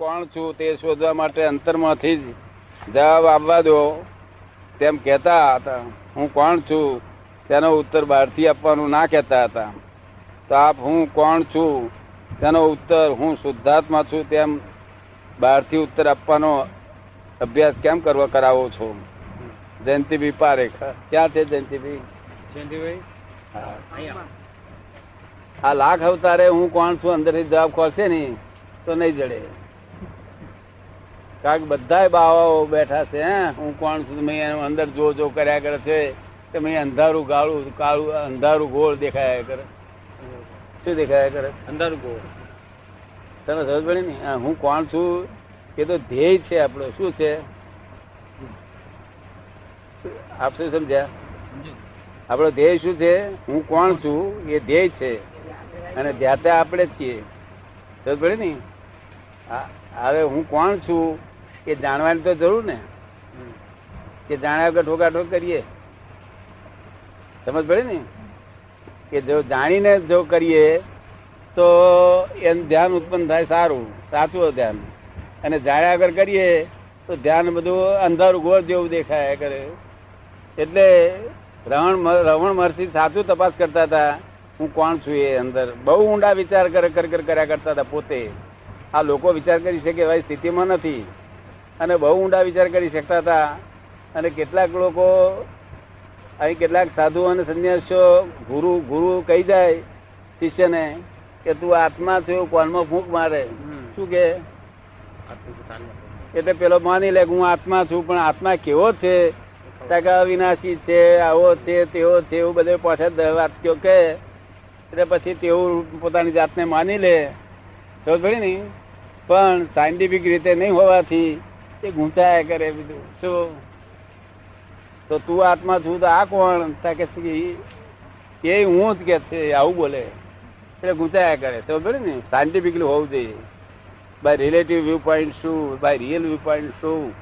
કોણ છું તે શોધવા માટે અંતરમાંથી જ જવાબ આપવા દો. તેમ કહેતા હતા. હું કોણ છું? તેનો ઉત્તર બહારથી આપવાનું ના કહેતા હતા. તો આપ હું કોણ છું? તેનો ઉત્તર હું શુદ્ધાત્મા છું. તેમ બહારથી ઉત્તર આપવાનો અભ્યાસ કેમ કરવા કરાવો છો? જયંતિભાઈ પારેખ. ક્યાં છે જયંતિભાઈ? જયંતિભાઈ. આ લાખ અવતારે હું કોણ છું? અંદરથી જવાબ ખોલશે નહીં તો નહીં જડે. કારણ કે બધા બાવાઓ બેઠા છે હે? હું કોણ છું? મેં એનું અંદર જો જો કર્યા કરે છે કે મેં અંધારું ગાળું કાળું અંધારું ગોળ દેખાયા કરે. શું દેખાયા કરે? અંધારું ગોળ. તમે સમજ પડી ને? હું કોણ છું? એ તો ધ્યેય છે આપણો. શું છે? આપ શું સમજ્યા? આપણો ધ્યેય શું છે? હું કોણ છું? એ ધ્યેય છે. અને ધ્યાતા આપણે જ છીએ. સમજ પડે ને? હવે હું કોણ છું? એ જાણવાની તો જરૂર ને. કે જાણ્યા વગર ઠોકાઠોક કરીએ. સમજ પડે ને? કે જો જાણીને જો કરીએ તો એનું ધ્યાન ઉત્પન્ન થાય સારું સાચું ધ્યાન. અને જાણ્યા વગર કરીએ તો ધ્યાન બધું અંધારું ગોળ જેવું દેખાય કરે. એટલે રવણ રવણ મહર્ષિ સાચું તપાસ કરતા હતા હું કોણ છું એ અંદર? બહુ ઊંડા વિચાર કર કર કર કર્યા કરતા હતા પોતે. આ લોકો વિચાર કરી શકે એવા સ્થિતિમાં નથી. અને બહુ ઊંડા વિચાર કરી શકતા હતા. અને કેટલાક લોકો અહીં કેટલાક સાધુ અને સંન્યાસીઓ ગુરુ ગુરુ કહી જાય શિષ્યને કે તું આત્મા થયો કોનમાં ફૂંક મારે. શું કે? એટલે પેલો માની લે કે હું આત્મા છું પણ આત્મા કેવો છે? ત્યાં કે અવિનાશી છે આવો છે તેવો છે એવું બધે પાછા વાત કયો કે. એટલે પછી તેવું પોતાની જાતને માની લે. તો ભણી ને? પણ સાયન્ટિફિક રીતે નહીં હોવાથી એ ગૂંચાયા કરે બધું. શું? તો તું આત્મા છું તો આ કોણ? તા કે એ હું જ કે છે આવું બોલે. એટલે ગૂંચાયા કરે, તો ભણી ને? સાયન્ટિફિકલી હોવું જોઈએ. બાય રિલેટિવ વ્યૂ પોઈન્ટ શું? બાય રિયલ વ્યૂ પોઈન્ટ શું?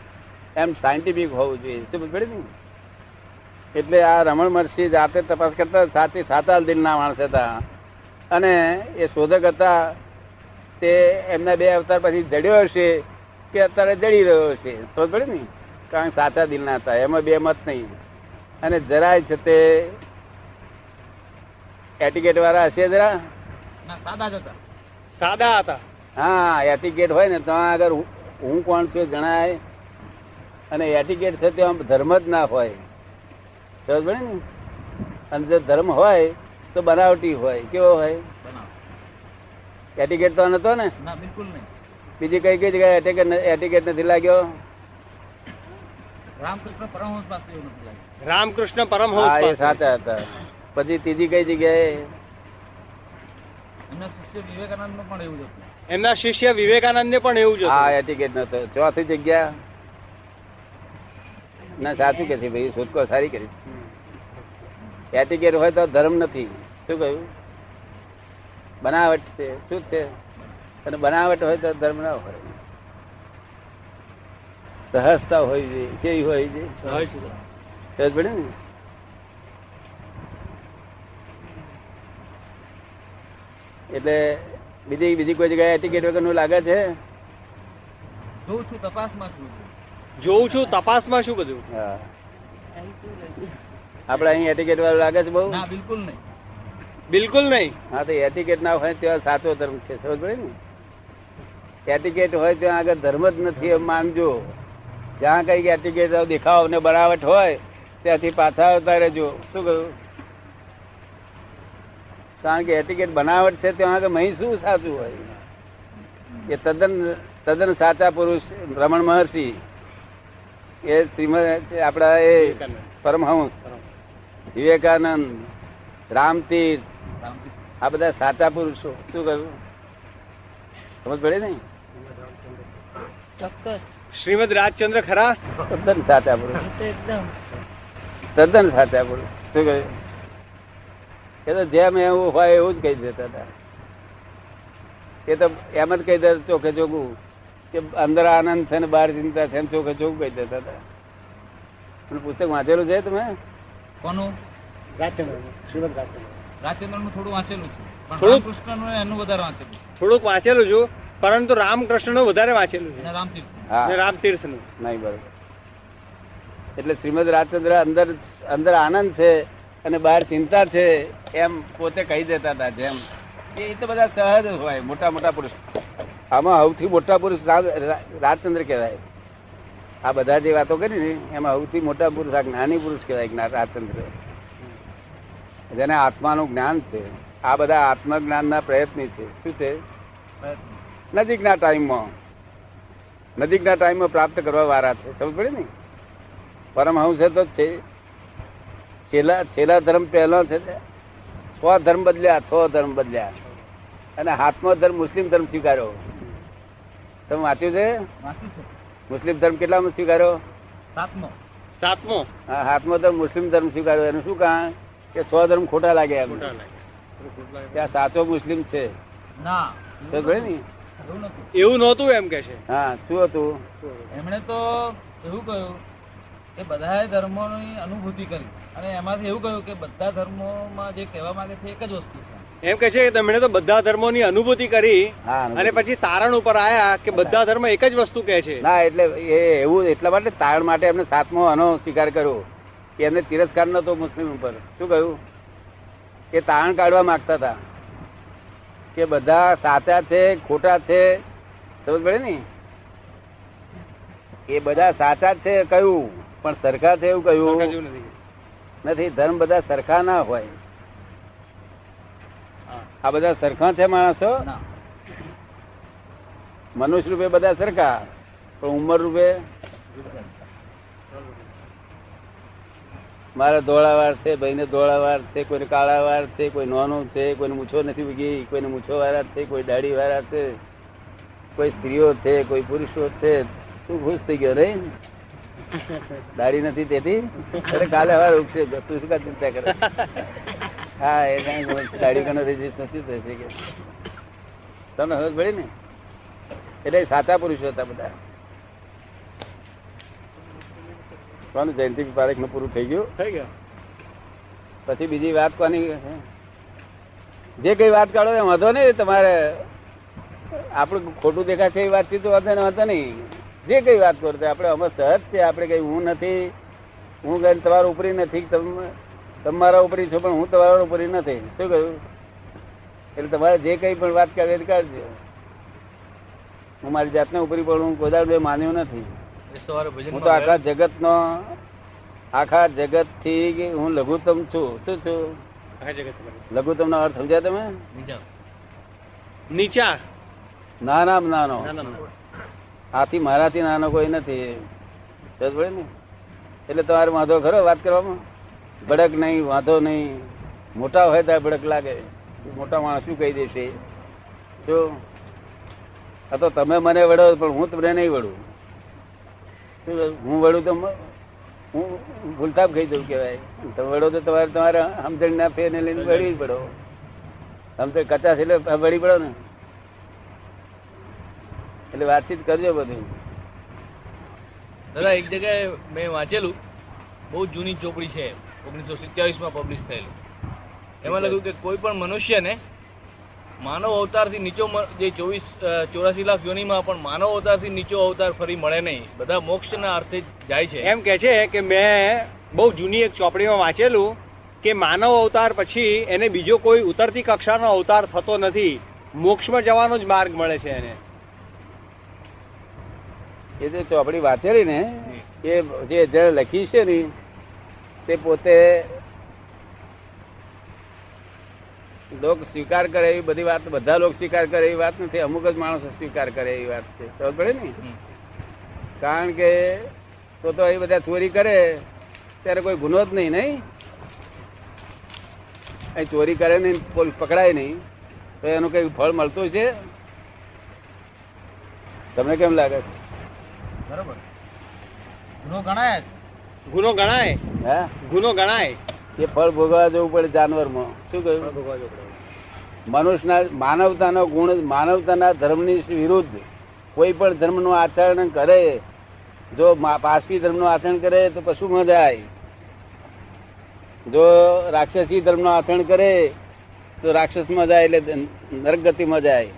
એમ સાયન્ટિફિક હોવું જોઈએ. શું પડે ને? એટલે આ રમણ મહર્ષિ જાતે તપાસ કરતા સાચી સાતા દિલના માણસ હતા. અને એ શોધક હતા. તે એમના બે અવતાર પછી જડ્યો હશે. કે અત્યારે જડી રહ્યો છે. તો પડે ને? કારણ કે સાચા દિલના હતા. એમાં બે મત નહીં. અને જરાય છે તે એટીકેટ વાળા હશે જરા? સાદા હતા. સાદા હતા. હા એટીકેટ હોય ને તો આગળ હું- હું કોણ છું જણાય. અને એટીકેટ છે તે આમ ધર્મ જ ના હોય. સમજ પડે ને? અને જો ધર્મ હોય તો બનાવટી હોય. કેવો હોય? એટીકેટ તો નતો ને બિલકુલ નહીં. બીજી કઈ કઈ જગ્યાએ એટિકેટ એટિકેટ નથી લાગ્યો? રામકૃષ્ણ પરમહંસ પાસે રામકૃષ્ણ પરમહંસ હા એ પાસે. સાચા હતા. પછી ત્રીજી કઈ જગ્યાએ? એમના શિષ્ય વિવેકાનંદ પણ એવું જ હતું. એમના શિષ્ય વિવેકાનંદ ને પણ એવું જ હા એટીકેટ નતો ચોથી જગ્યા? ના સાચું કે છે ભાઈ? શોધખોળ સારી કરી. એટીકેટ હોય તો ધર્મ નથી. શું કહ્યું? બનાવટ છે. શું છે? અને બનાવટ હોય તો ધર્મ ના હોય. સહજતા હોય છે કેવી હોય છે? સહજ પડે ને? એટલે બીજી બીજી કોઈ જગ્યાએ એટીકેટ વગરનું લાગે છે? જોઉં છું તપાસમાં શું જોઉં છું તપાસમાં શું બધું. હા. આપડે અહીં એટિકેટ વાળું લાગે છે બહુ? ના બિલકુલ નહીં. બિલકુલ નહીં. હા તો એટિકેટ ના હોય ત્યાં સાચો ધર્મ છે સમજ પડે ને? એટિકેટ હોય ત્યાં આગળ ધર્મ જ નથી, એમ માનજો. જ્યાં કઈ એટિકેટ દેખાવ ને બનાવટ હોય, ત્યાંથી પાછા આવતા રહેજો. શું કહ્યું? કારણ કે એટિકેટ બનાવટ છે, ત્યાં આગળ મહી શું સાચું હોય? એ તદ્દન તદ્દન સાચા પુરુષ રમણ મહર્ષિ, એ શ્રીમદ આપડા એ પરમહંસ, વિવેકાનંદ, રામતીર્થ, આ બધા સાચા પુરુષો. શું કહ્યું? સમજ પડે ને? ચોક્કસ. શ્રીમદ રાજચંદ્ર ખરા? તદ્દન સાચા એકદમ. તદ્દન સાચા પુરુષ શું કહ્યું? એ તો જેમ એવું હોય એવું જ કહી દેતા હતા. એ તો એમ જ કહી દેતા ચોખે ચોખ્ખું કે અંદર આનંદ છે ને બહાર ચિંતા છે ને ચોખે ચોખ્ખું કહી દેતા હતા. પેલું પુસ્તક વાંચેલું છે તમે? કોનું? રાજચંદ્ર. શ્રીમદ રાજચંદ્ર. રાજચંદ્રનું થોડું વાંચેલું છે. થોડું કૃષ્ણનું એનું વધારે વાંચેલું થોડુંક વાંચેલું છું. પરંતુ રામકૃષ્ણનું વધારે વાંચેલું છે. રામતીર્થનું. નહીં બરોબર. એટલે શ્રીમદ રાજચંદ્ર અંદર અંદર આનંદ છે અને બહાર ચિંતા છે એમ પોતે કહી દેતા હતા જેમ. એ તો બધા સહજ હોય મોટા મોટા પુરુષ. આમાં સૌથી મોટા પુરુષ રાજચંદ્ર કહેવાય. આ બધા જે વાતો કરી ને એમાં સૌથી મોટા પુરુષ આ જ્ઞાની પુરુષ કહેવાય રાજચંદ્ર. જેને આત્માનું જ્ઞાન છે. આ બધા આત્મજ્ઞાનના પ્રયત્ન છે. શું છે? નજીકના ટાઈમમાં. નજીકના ટાઈમમાં પ્રાપ્ત કરવા વારા છે. સમજ પડે ને? પરમહંસ તો છે. છેલ્લા છેલ્લા ધર્મ પહેલો છે સો ધર્મ બદલ્યા સો ધર્મ બદલ્યા. અને હાથમો ધર્મ મુસ્લિમ ધર્મ સ્વીકાર્યો. તમે વાંચ્યું છે? મુસ્લિમ ધર્મ કેટલામાં સ્વીકાર્યો? સાતમો. સાતમો. હા, હાથમો ધર્મ મુસ્લિમ ધર્મ સ્વીકાર્યો. એનું શું કામ કે સો ધર્મ ખોટા લાગે એમ. ત્યાં સાચો મુસ્લિમ છે. ના. ને? એવું નહોતું? એમ કે છે. હા શું હતું? એમણે તો એવું કહ્યું કે બધાએ ધર્મોની અનુભૂતિ કરી અને એમાંથી એવું કહ્યું કે બધા ધર્મોમાં જે કહેવા માંગે છે એક જ વસ્તુ એમ કે છે કે તેમણે તો બધા ધર્મોની અનુભૂતિ કરી હા અને પછી તારણ ઉપર આયા કે બધા. ધર્મ એક જ વસ્તુ કહે છે. ના એટલે એ એવું એટલા માટે તારણ માટે એમને સાતમો આનો સ્વીકાર કર્યો કે એમને તિરસ્કાર નતો મુસ્લિમ ઉપર. શું કહ્યું? કે તારણ કાઢવા માંગતા હતા. કે બધા સાચા છે ખોટા છે? સમજ પડે ને? એ બધા સાચા છે કયું? પણ સરખા છે એવું કહ્યું નથી. નથી ધર્મ બધા સરખા ના હોય. આ બધા સરખા છે માણસો? મનુષ્ય રૂપે બધા સરખા પણ ઉંમર રૂપે મારે ધોળાવાર છે, ભાઈને ધોળાવાર છે, કોઈને કાળાવાર છે, કોઈ નાનું છે, કોઈને મૂછો નથી ઉગી કોઈને મૂછો વાળા છે, કોઈ દાઢી વાળા છે, કોઈ સ્ત્રીઓ છે, કોઈ પુરુષો છે. તું ખુશ થઈ ગયો નહીં? દાઢી નથી તેથી અરે કાલે હવાર ઉગશે તું શું કા ચિંતા કરે? હા, એ દાઢી કનો રજીસ્ટ નથી થશે કે? તમને સમજ પડી ને? એટલે સાચા પુરુષો હતા બધા. કોનું જયંતિ પારેખનું પૂરું થઈ ગયું. થઈ ગયો. પછી બીજી વાત કોની? જે કઈ વાત કાઢો એ વાંધો નહીં તમારે આપણું ખોટું દેખાશે એ વાતચીત વાંધો ને વાંધો નહીં. જે કઈ વાત કરો આપણે અમે સહજ છે આપણે કઈ હું નથી. હું કઈ તમારા ઉપરી નથી તમે તમારા ઉપરી છો પણ હું તમારા ઉપરી નથી. શું કહ્યું? એટલે તમારે જે કઈ પણ વાત કરે કરજો. હું મારી જાતને ઉપરી પણ હું કોઈ બે માન્યું નથી. હું તો આખા જગત નો આખા જગતથી હું લઘુત્તમ છું. શું છું? આખા લઘુત્તમ નો અર્થ સમજ્યા તમે? નીચા. નાના નાનો. ના, ના, ના. આથી મારાથી નાનો કોઈ નથી. ને? એટલે તમારે વાંધો ખરો વાત કરવામાં? ભડક નહીં વાંધો નહીં. મોટા હોય ત્યારે ભડક લાગે. મોટા માણસ શું કહી દેશે? જો? આ તો તમે મને વડો પણ હું તમને નહીં વડું? હું વડું તો હું ભૂલતાપ ખાઈ દઉં કેવાય તો વડો તો તમારે તમારે સમજણ ના ફેરને લઈને વળી પડો. સમજણ કચાશ એટલે વળી પડો ને. એટલે વાતચીત કરજો બધું. દાદા એક જગ્યાએ મેં વાંચેલું બહુ જૂની ચોપડી છે ઓગણીસો સિત્યાવીસમાં પબ્લિશ થયેલું. એમાં લખ્યું કે કોઈ પણ મનુષ્યને માનવ અવતારથી નીચો જે ચોવીસ ચોરાસી લાખ યોનીમાં પણ માનવ અવતારથી નીચો અવતાર ફરી મળે નહીં. બધા મોક્ષના અર્થે જાય છે. એમ કે છે કે મેં બહુ જૂની એક ચોપડીમાં વાંચેલું કે માનવ અવતાર પછી એને બીજો કોઈ ઉતરતી કક્ષાનો અવતાર થતો નથી. મોક્ષમાં જવાનો જ માર્ગ મળે છે એને. એ જે ચોપડી વાંચેલી ને એ જે લખી છે ને તે પોતે લોક સ્વીકાર કરે એવી બધી વાત બધા લોકો સ્વીકાર કરે એવી વાત નથી. અમુક જ માણસો સ્વીકાર કરે એવી વાત છે. ખબર પડે ને? કારણ કે તો તો એ બધા ચોરી કરે ત્યારે કોઈ ગુનો જ નહીં નહીં? અહીં ચોરી કરે નહીં પોલીસ પકડાય નહીં તો એનું કઈ ફળ મળતું છે? તમને કેમ લાગે? છે બરોબર. ગુનો ગણાય. ગુનો ગણાય. હા? ગુનો ગણાય. એ ફળ ભોગવવા જવું પડે જાનવરમાં. શું કહ્યું? મનુષ્યના માનવતાનો ગુણ માનવતાના ધર્મની વિરુદ્ધ કોઈ પણ ધર્મનું આચરણ કરે જો મા- ધર્મનું આચરણ કરે તો પશુમાં જાય. જો રાક્ષસી ધર્મનું આચરણ કરે તો રાક્ષસમાં જાય એટલે નરક ગતિમાં જાય.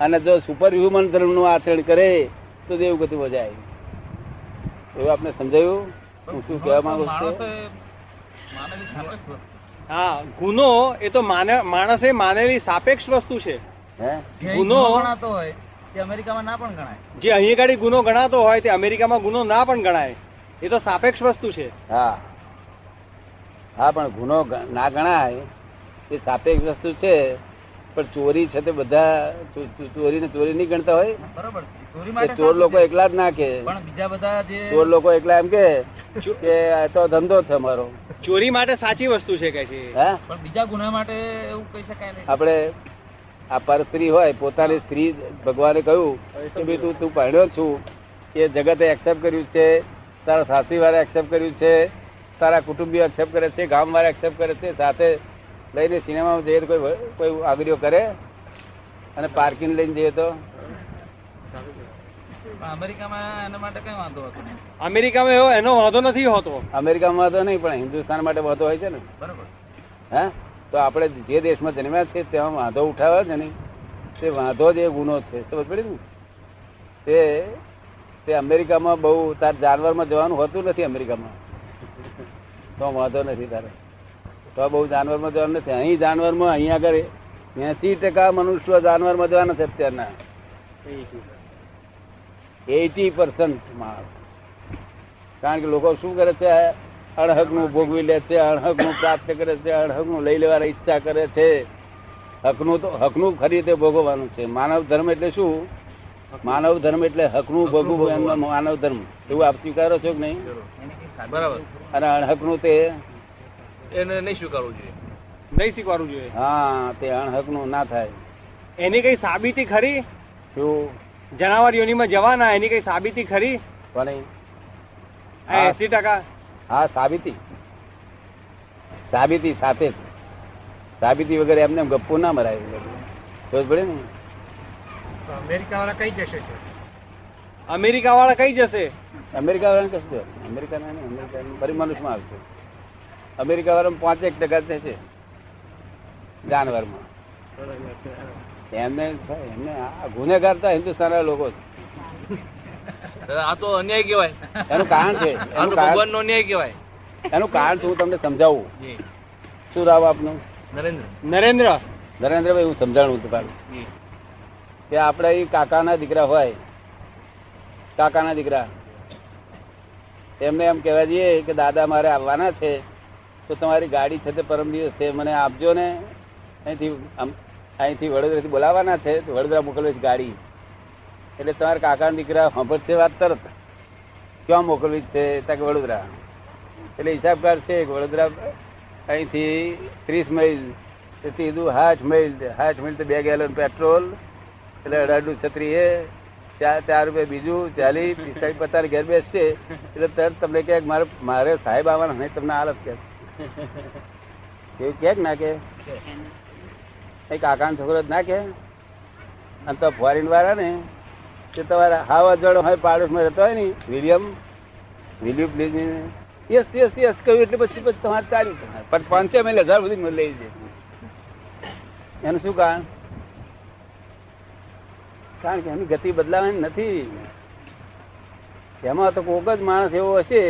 અને જો સુપર હ્યુમન ધર્મનું આચરણ કરે તો દેવ ગતિમાં જાય. એવું આપને સમજાયું? હું શું કહેવા માંગુ છું? હા ગુનો એ તો માણસે માનેલી સાપેક્ષ વસ્તુ છે. ગુનો ગણાતો હોય તે અમેરિકામાં ના પણ ગણાય. જે અહીં ગાડી ગુનો ગણાતો હોય તે અમેરિકામાં ગુનો ના પણ ગણાય. એ તો સાપેક્ષ વસ્તુ છે. હા. હા પણ ગુનો ના ગણાય એ સાપેક્ષ વસ્તુ છે. પણ ચોરી છે તે બધા ચોરી ને ચોરીને ચોરી નહીં ગણતા હોય? બરોબર ચોરી લોકો એકલા જ ના કે પણ બીજા બધા ચોર લોકો એકલા એમ કે કે આ તો ધંધો છે મારો. ચોરી માટે સાચી વસ્તુ છે કે છે? પણ બીજા ગુના માટે એવું કહી શકાય નહીં. આપણે આ પર સ્ત્રી હોય પોતાની સ્ત્રી ભગવાને કહ્યું કે ભાઈ તું તું પહેણ્યો છું. એ જગતે એક્સેપ્ટ કર્યું છે. તારા સાસરી વાળા એક્સેપ્ટ કર્યું છે. તારા કુટુંબીઓ એક્સેપ્ટ કરે છે. ગામ વાળા એક્સેપ્ટ કરે છે. સાથે લઈને સિનેમામાં જઈએ તો કોઈ કોઈ આગળીઓ કરે? અને પાર્કિંગ લઈને જઈએ તો? અમેરિકામાં એના માટે કઈ વાંધો હતો અમેરિકામાં એવો એનો વાંધો નથી હોતો. અમેરિકામાં વાંધો નહીં પણ હિન્દુસ્તાન માટે વાંધો હોય છે ને. બરોબર. હે? તો આપણે જે દેશમાં જન્મ્યા છે ત્યાં વાંધો ઉઠાવે છે ને તે વાંધો જ એ ગુનો છે. સમજ પડી ને તે તે અમેરિકામાં બહુ તાર જાનવરમાં જવાનું હોતું નથી અમેરિકામાં. તો વાંધો નથી તારે. તો બહુ જાનવરમાં જવાનું નથી. અહીં જાનવરમાં અહીં આગળ એસી ટકા મનુષ્યો જાનવરમાં જવાના છે અત્યારના. એટી પર્સન્ટ માણસ કારણ કે લોકો શું કરે છે? અણહકનું ભોગવી લે છે અણહકનું પ્રાપ્ત કરે છે અણહકનું લઈ લેવાની ઈચ્છા કરે છે. હકનું તો હકનું ખરી રીતે ભોગવવાનું છે. માનવ ધર્મ એટલે શું? માનવ ધર્મ એટલે હકનું ભોગવું માનવ ધર્મ. એવું આપ સ્વીકારો છો કે નહીં? બરાબર. અને અણહકનું તે? એને નહીં સ્વીકારવું જોઈએ. નહીં સ્વીકારવું જોઈએ. હા તે અણહકનું ના થાય. એની કઈ સાબિતી ખરી? શું? જનાવર યોનીમાં જવાના એની કઈ સાબિતી ખરી? એસી ટકા? હા સાબિતી. સાબિતી સાથે સાબિતી વગર એમને ગપ્પુ ના મરાય. સમજ પડે ને? અમેરિકા વાળા કઈ જશે અમેરિકા વાળા કઈ જશે? અમેરિકા વાળા કશું અમેરિકા ના નહીં, અમેરિકા ફરી મનુષ્યમાં આવશે. અમેરિકા વાળા પાંચેક ટકા થશે છે જાનવરમાં. એમને એમને ગુનેગાર તો હિન્દુસ્તાન લોકો છે. આ તો અન્યાય કહેવાય. એનું કારણ છે એનું કારણ અન્યાય કહેવાય. એનું કારણ શું તમને સમજાવું શું રાવ આપનું? નરેન્દ્ર. નરેન્દ્ર. નરેન્દ્રભાઈ હું સમજાણું તમારું કે આપણે એ કાકાના દીકરા હોય કાકાના દીકરા એમને એમ કહેવા જઈએ કે દાદા મારે આવવાના છે તો તમારી ગાડી છે તે પરમ દિવસ છે મને આપજો ને. અહીંથી આમ- અહીંથી વડોદરાથી બોલાવવાના છે, તો વડોદરા મોકલવી છે ગાડી. એટલે તમારા કાકાના દીકરા સાંભળશે વાત તરત. ક્યાં મોકલવી છે? ત્યાં વડોદરા. એટલે હિસાબ છે વડોદરા અહીંથી ત્રીસ માઇલ. કીધું હાઠ માઇલ હાથ માઇલ તો બે ગેલન પેટ્રોલ. એટલે અઢારનું છત્રી એ, ચાર ચાર રૂપિયા બીજું, ચાલીસ પિસ્તાલીસ પચાસ ઘેર બેસશે. એટલે તરત તમને કે મારે મારે સાહેબ આવવાના, નહીં તમને આલત કે એવું કે ના કે એ કાકાનો છોકરો ના અને તો ફોરેન વાળા ને, કે તમારા હાવ અજવાળો હોય, પાડોશમાં રહેતો હોય ને William William please yes yes yes, કહ્યું એટલે પછી પછી તમારે ચાલ્યું પણ પાંચે મહિને હજાર સુધી લઈ જાય એનું શું કારણ? કારણ કે એની ગતિ બદલાવાની નથી. એમાં તો કોક જ માણસ એવો હશે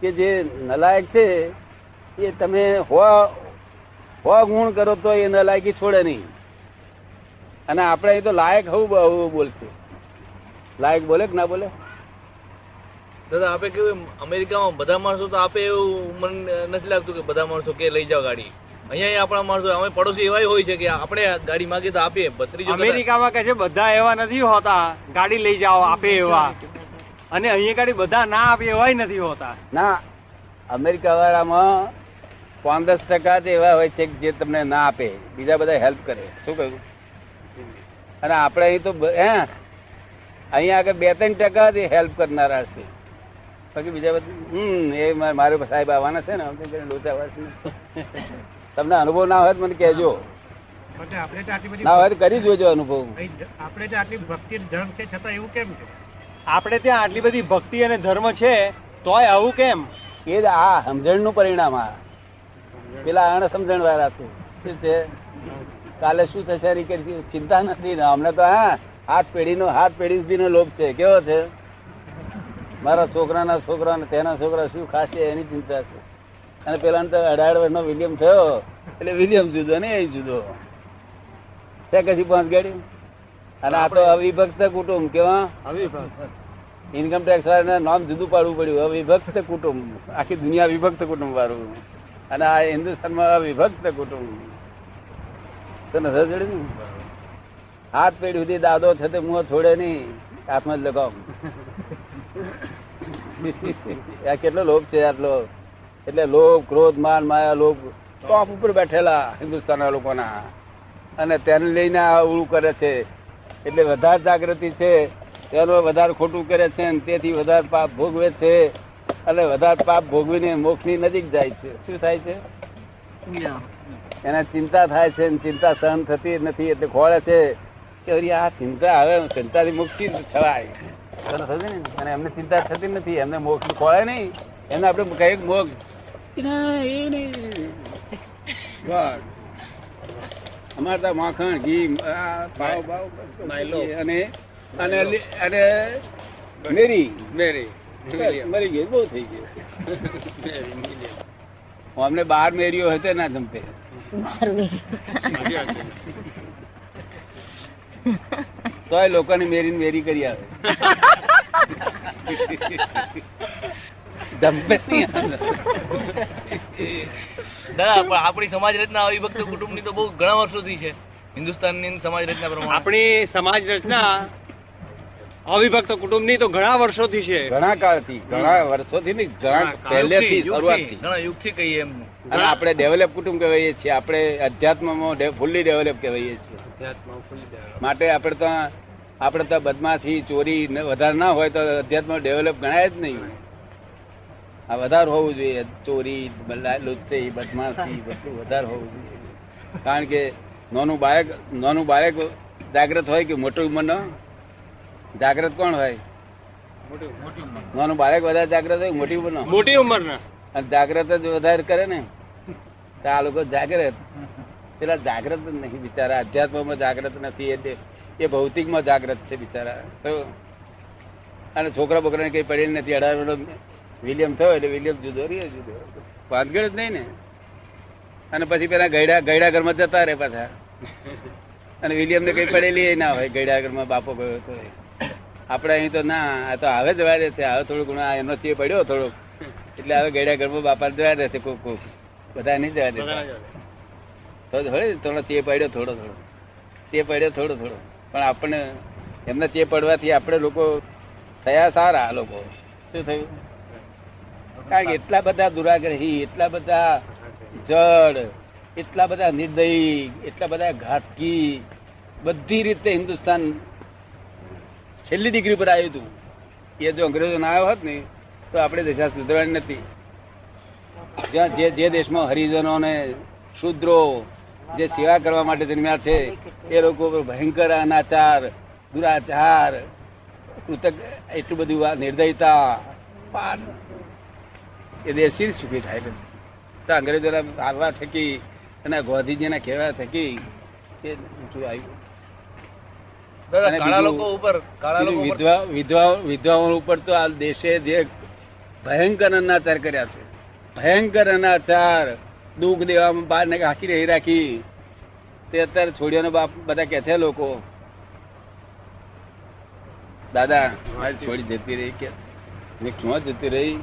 કે જે નલાયક છે, એ તમે હો ગુણ કરો તો એ નલાયકી છોડે નહીં. અને આપણે અહીં તો લાયક હોવું બહુ બોલશે. લાયક બોલે કે ના બોલે? દાદા આપે કેવું અમેરિકામાં બધા માણસો તો આપે એવું મને નથી લાગતું કે બધા માણસો કે લઈ જાઓ ગાડી. અહીંયા આપણા માણસો અમે પડોશી એવા હોય છે કે આપણે ગાડી માંગીએ તો આપીએ. ભત્રીજો કદાચ- અમેરિકામાં કે છે બધા એવા નથી હોતા. ગાડી લઈ જાઓ આપે એવા. અને અહીંયા ગાડી બધા ના આપે એવાય નથી હોતા. ના અમેરિકા વાળામાં પાંચ દસ ટકા જ એવા હોય છે જે તમને ના આપે. બીજા બધા હેલ્પ કરે. શું કહ્યું? અને આપણે અહીં તો હે? અહીંયા આગળ બે ત્રણ ટકા જ હેલ્પ કરનારા છે. બાકી બીજા બધા હમ એ મારે સાહેબ આવવાના છે ને લોચા તમને અનુભવ ના હોય તો મને કહેજો. બધી ના હોય કરી જોજો અનુભવ. આપણે ત્યાં આટલી ભક્તિ ધર્મ છે છતાં એવું કેમ છે? આપણે ત્યાં આટલી બધી ભક્તિ અને ધર્મ છે તોય આવું કેમ? એ જ આ સમજણનું પરિણામ આ. પેલા અણ સમજણ વાળા છે. શું છે? કાલે શું થશે એની ચિંતા નથી ને અમને તો હા હાથ પેઢીનો હાથ પેઢી સુધીનો લોભ છે. કેવો છે? મારા છોકરાના છોકરા ને તેના છોકરા શું ખાશે એની ચિંતા છે. અને પેલા તો અઢાર વર્ષનો વિલિયમ થયો એટલે વિલિયમ જુદો ને એ જુદો. છે કશી પાંચ ગાડી? અને આ તો અવિભક્ત કુટુંબ કેવા? ઇન્કમ ટેક્સ વાળાને નામ જુદું પાડવું પડ્યું અવિભક્ત કુટુંબ. આખી દુનિયા વિભક્ત કુટુંબ વાળું. અને આ હિન્દુસ્તાનમાં વિભક્ત કુટુંબ. હાથ પેઢી સુધી દાદો છે તે મું છોડે નહીં, હાથમાં જ લગાવ. આ કેટલો લોભ છે આટલો એટલે લોભ, ક્રોધ, માન, માયા, લોભ ટોપ ઉપર બેઠેલા હિન્દુસ્તાનના લોકોના. અને તેને લઈને આ ઉળું કરે છે. એટલે વધારે જાગૃતિ છે, તેનો વધારે ખોટું કરે છે અને તેથી વધારે પાપ ભોગવે છે. અને વધારે પાપ ભોગવીને મોક્ષની નજીક જાય છે. શું થાય છે? એને ચિંતા થાય છે ચિંતા સહન થતી નથી એટલે ખોળે છે કે અરે આ ચિંતા હવે ચિંતાથી મુક્તિ જ થવાય? અને એમને ચિંતા થતી નથી એમને મોક્ષ ખોળે નહીં. એમને આપણે કઈ મોક્ષ. અમારે તો માખણ ઘી ભાવ ભાવ. અને અને અને મેરી મેરી મરી ગઈ બહુ થઈ ગઈ. અમને બાર મેર્યો હતો ના જમતે. તોય લોકોને મેરી મેરી કરી આવે. આપણી સમાજ રચના અવિભક્ત કુટુંબની તો બહુ ઘણા વર્ષોથી છે. હિન્દુસ્તાનની સમાજ રચના પ્રમાણે. આપણી સમાજ રચના અવિભક્ત કુટુંબની તો ઘણા વર્ષોથી છે. ઘણા કાળથી ઘણા વર્ષોથી નહીં ઘણા પહેલેથી શરૂઆતથી. ઘણા યુગથી કહીએ એમ. અને આપણે ડેવલપ કુટુંબ કહેવાય છીએ. આપણે અધ્યાત્મમાં ફૂલ્લી ડેવલપ કહેવાય છીએ. માટે આપણે તો આપણે તો બદમાશી ચોરી વધારે ના હોય તો અધ્યાત્મ ડેવલપ ગણાય જ નહીં. આ વધારે હોવું જોઈએ. ચોરી લુચ્ચી બદમાશી બધું વધારે હોવું જોઈએ. કારણ કે નાનું બાળક નાનું બાળક જાગ્રત હોય કે મોટું ઉંમરનો જાગ્રત કોણ હોય? નાનું બાળક વધારે જાગ્રત હોય મોટી ઉંમર મોટી ઉંમર અને જાગ્રત જ વધારે કરે ને તો આ લોકો જાગ્રત. પેલા જાગ્રત નહીં બિચારા અધ્યાત્મમાં જાગ્રત નથી એટલે એ ભૌતિકમાં જાગ્રત છે બિચારા. તો અને છોકરા બોકરાને કઈ પડેલી નથી અઢાર વિલિયમ થયો એટલે વિલિયમ જુદો રહ્યો જુદો. વાંધગળ જ નહીં ને. અને પછી પેલા ગયડા ગયડા ઘરમાં જતા રહે પાછા. અને વિલિયમ ને કઈ પડેલી ના હોય ગયડા ઘરમાં બાપો ગયો તો આપણે અહીં તો ના આ તો હવે જવા દે છે. હવે થોડું ઘણું એનો ચે પડ્યો થોડોક એટલે હવે ગયડા ગરબો બાપા જવા દે છે કોક કોક બધા નહીં જવા દે તો થોડી થોડો ચે પડ્યો થોડો થોડો. ચે પડ્યો થોડો થોડો. પણ આપણને એમને ચે પડવાથી આપણે લોકો થયા સારા આ લોકો. શું થયું? કારણ કે એટલા બધા દુરાગ્રહી એટલા બધા જડ એટલા બધા નિર્દયી એટલા બધા ઘાતકી બધી રીતે હિન્દુસ્તાન છેલ્લી ડિગ્રી પર આવ્યું હતું એ જો અંગ્રેજો ના આવ્યો હોત ને, તો આપણે દશા સુધરવાની નથી. જ્યાં જે જે દેશમાં હરિજનો ને શુદ્રો જે સેવા કરવા માટે જન્મ્યા છે, એ લોકો ભયંકર અનાચાર, દુરાચાર, કૃતક, એટલું બધું નિર્દયતા એ દેશી સુખી થાય છે? અંગ્રેજોના આવવા થકી અને ગાંધીજીના કહેવા થકી એ ઊંચું આવ્યું દાદા અને કાળા બીજું- લોકો ઉપર કાળા લોકો બીજું ઉપર વિધવા વિધવા વિધવાઓ ઉપર તો આ દેશે જે ભયંકર અનાચાર કર્યા છે. ભયંકર અનાચાર. દુઃખ દેવામાં બહાર ને હાકી રહી રાખી. તે અત્યારે છોડીઓનો બાપ બધા કે છે લોકો. દાદા મારી છોડી જતી રહી કે મેં ક્યાં જતી રહી?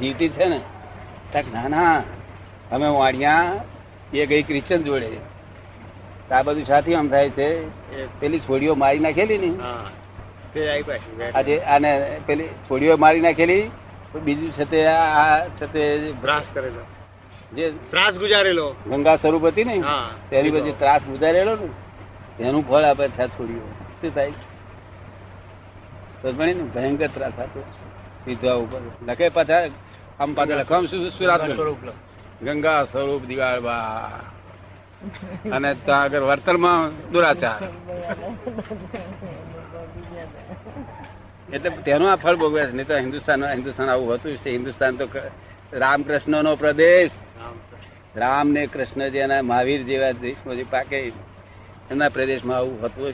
જીવતી છે ને? ના ના અમે વાણિયા એ ગઈ ક્રિશ્ચન જોડે આ બધું સાથી આમ થાય છે પેલી છોડીઓ મારી નાખેલી ને. આજે આને પેલી છોડીઓ મારી નાખેલી બીજું છે તે આ છે તે ત્રાસ કરેલો. જે ત્રાસ ગુજારેલો. ગંગા સ્વરૂપ હતી ને તેની પછી ત્રાસ ગુજારેલો ને એનું ફળ આપે છે છોડીઓ. શું થાય? ને? ભયંકર ત્રાસ આપ્યો સીધા ઉપર. લખે પાછા આમ પાછા લખવા શું સુરાત સ્વરૂપ ગંગા સ્વરૂપ દિવાળબા અને ત્યાં આગળ વર્તનમાં દુરાચાર. એટલે તેનું આ ફળ ભોગવે છે. નહીં તો હિન્દુસ્તાન હિન્દુસ્તાન આવું હતું છે હિન્દુસ્તાન તો રામકૃષ્ણ નો પ્રદેશ. રામ ને કૃષ્ણ જેના મહાવીર જેવા પાકે એના પ્રદેશમાં આવું હોતું